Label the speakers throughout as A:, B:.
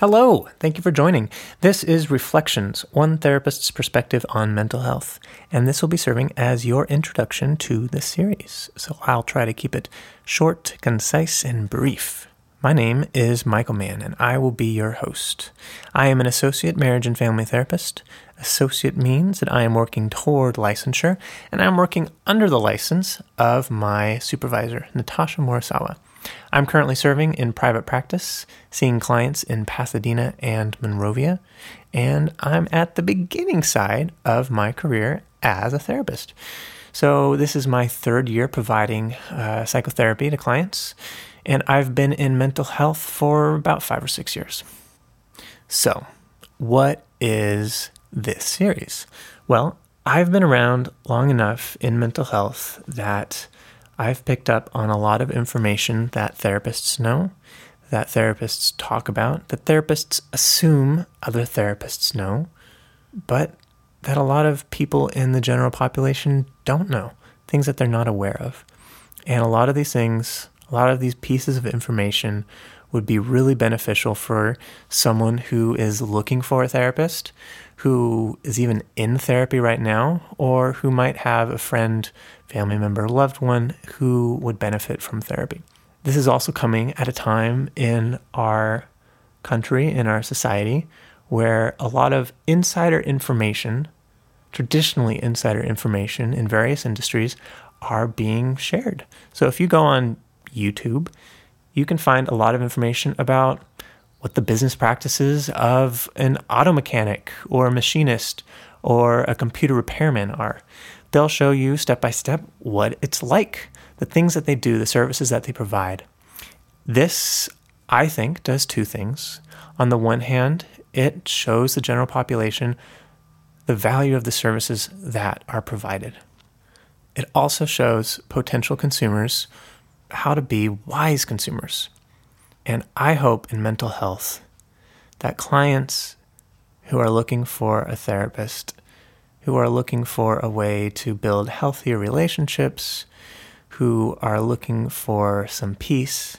A: Hello, thank you for joining. This is Reflections, one therapist's perspective on mental health, and this will be serving as your introduction to the series. So I'll try to keep it short, concise, and brief. My name is Michael Mann, and I will be your host. I am an associate marriage and family therapist. Associate means that I am working toward licensure, and I'm working under the license of my supervisor, Natasha Morisawa. I'm currently serving in private practice, seeing clients in Pasadena and Monrovia, and I'm at the beginning side of my career as a therapist. So, this is my third year providing uh, psychotherapy to clients, and I've been in mental health for about five or six years. So, what is this series? Well, I've been around long enough in mental health that I've picked up on a lot of information that therapists know, that therapists talk about, that therapists assume other therapists know, but that a lot of people in the general population don't know, things that they're not aware of. And a lot of these things, a lot of these pieces of information would be really beneficial for someone who is looking for a therapist, who is even in therapy right now, or who might have a friend, family member, loved one who would benefit from therapy. This is also coming at a time in our country, in our society, where a lot of insider information, traditionally insider information in various industries, are being shared. So if you go on YouTube, you can find a lot of information about what the business practices of an auto mechanic or a machinist or a computer repairman are. They'll show you step by step what it's like, the things that they do, the services that they provide. This, I think, does two things. On the one hand, it shows the general population the value of the services that are provided. It also shows potential consumers how to be wise consumers. And I hope in mental health that clients who are looking for a therapist, who are looking for a way to build healthier relationships, who are looking for some peace,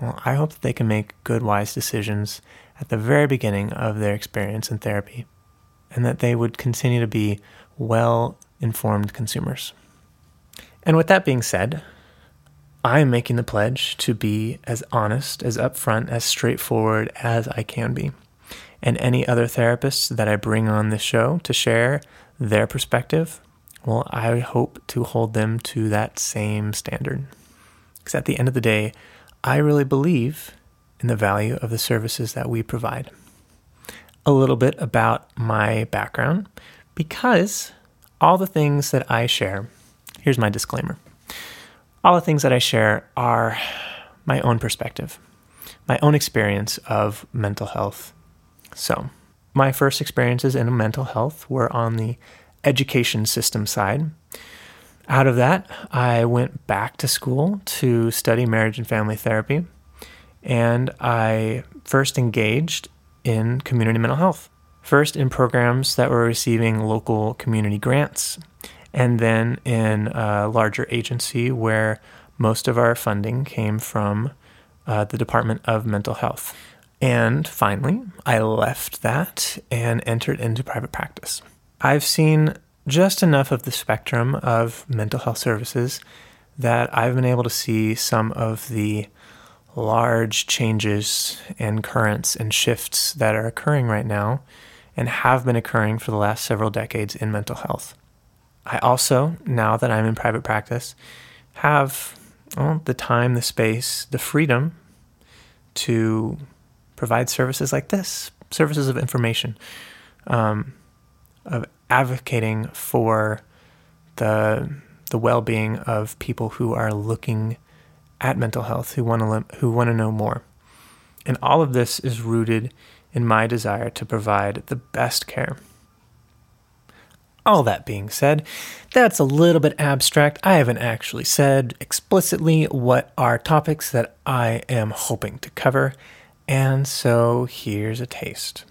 A: well, I hope that they can make good, wise decisions at the very beginning of their experience in therapy, and that they would continue to be well informed consumers. And with that being said, I am making the pledge to be as honest, as upfront, as straightforward as I can be. And any other therapists that I bring on this show to share their perspective, well, I hope to hold them to that same standard. Because at the end of the day, I really believe in the value of the services that we provide. A little bit about my background, because all the things that I share, here's my disclaimer all the things that I share are my own perspective, my own experience of mental health. So, my first experiences in mental health were on the education system side. Out of that, I went back to school to study marriage and family therapy, and I first engaged in community mental health. First, in programs that were receiving local community grants and then in a larger agency where most of our funding came from uh, the Department of Mental Health. And finally, I left that and entered into private practice. I've seen just enough of the spectrum of mental health services that I've been able to see some of the large changes and currents and shifts that are occurring right now and have been occurring for the last several decades in mental health. I also, now that I'm in private practice, have well, the time, the space, the freedom to provide services like this services of information, um, of advocating for the, the well being of people who are looking at mental health, who want to, who want to know more. And all of this is rooted in my desire to provide the best care all that being said, that's a little bit abstract. I haven't actually said explicitly what are topics that I am hoping to cover, and so here's a taste.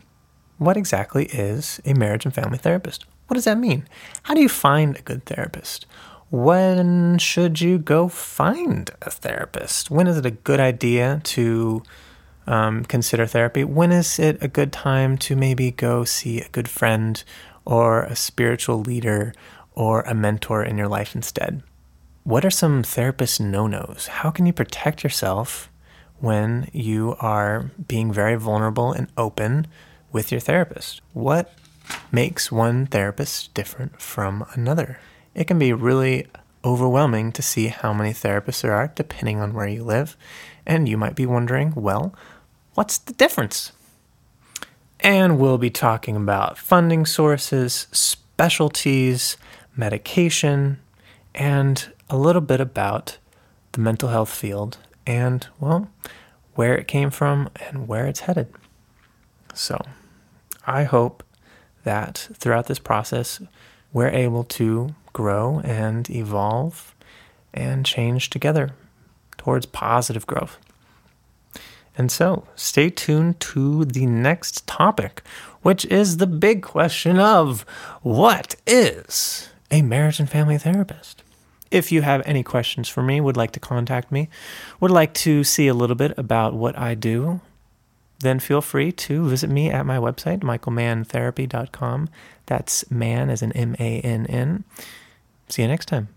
A: What exactly is a marriage and family therapist? What does that mean? How do you find a good therapist? When should you go find a therapist? When is it a good idea to um, consider therapy? When is it a good time to maybe go see a good friend or a spiritual leader or a mentor in your life instead? What are some therapist no nos? How can you protect yourself when you are being very vulnerable and open with your therapist? What makes one therapist different from another? It can be really overwhelming to see how many therapists there are depending on where you live. And you might be wondering, well, what's the difference? And we'll be talking about funding sources, specialties, medication, and a little bit about the mental health field and, well, where it came from and where it's headed. So, I hope that throughout this process, we're able to grow and evolve and change together towards positive growth. And so, stay tuned to the next topic, which is the big question of what is a marriage and family therapist? If you have any questions for me, would like to contact me, would like to see a little bit about what I do, then feel free to visit me at my website, michaelmanntherapy.com. That's man as an M A N N. See you next time.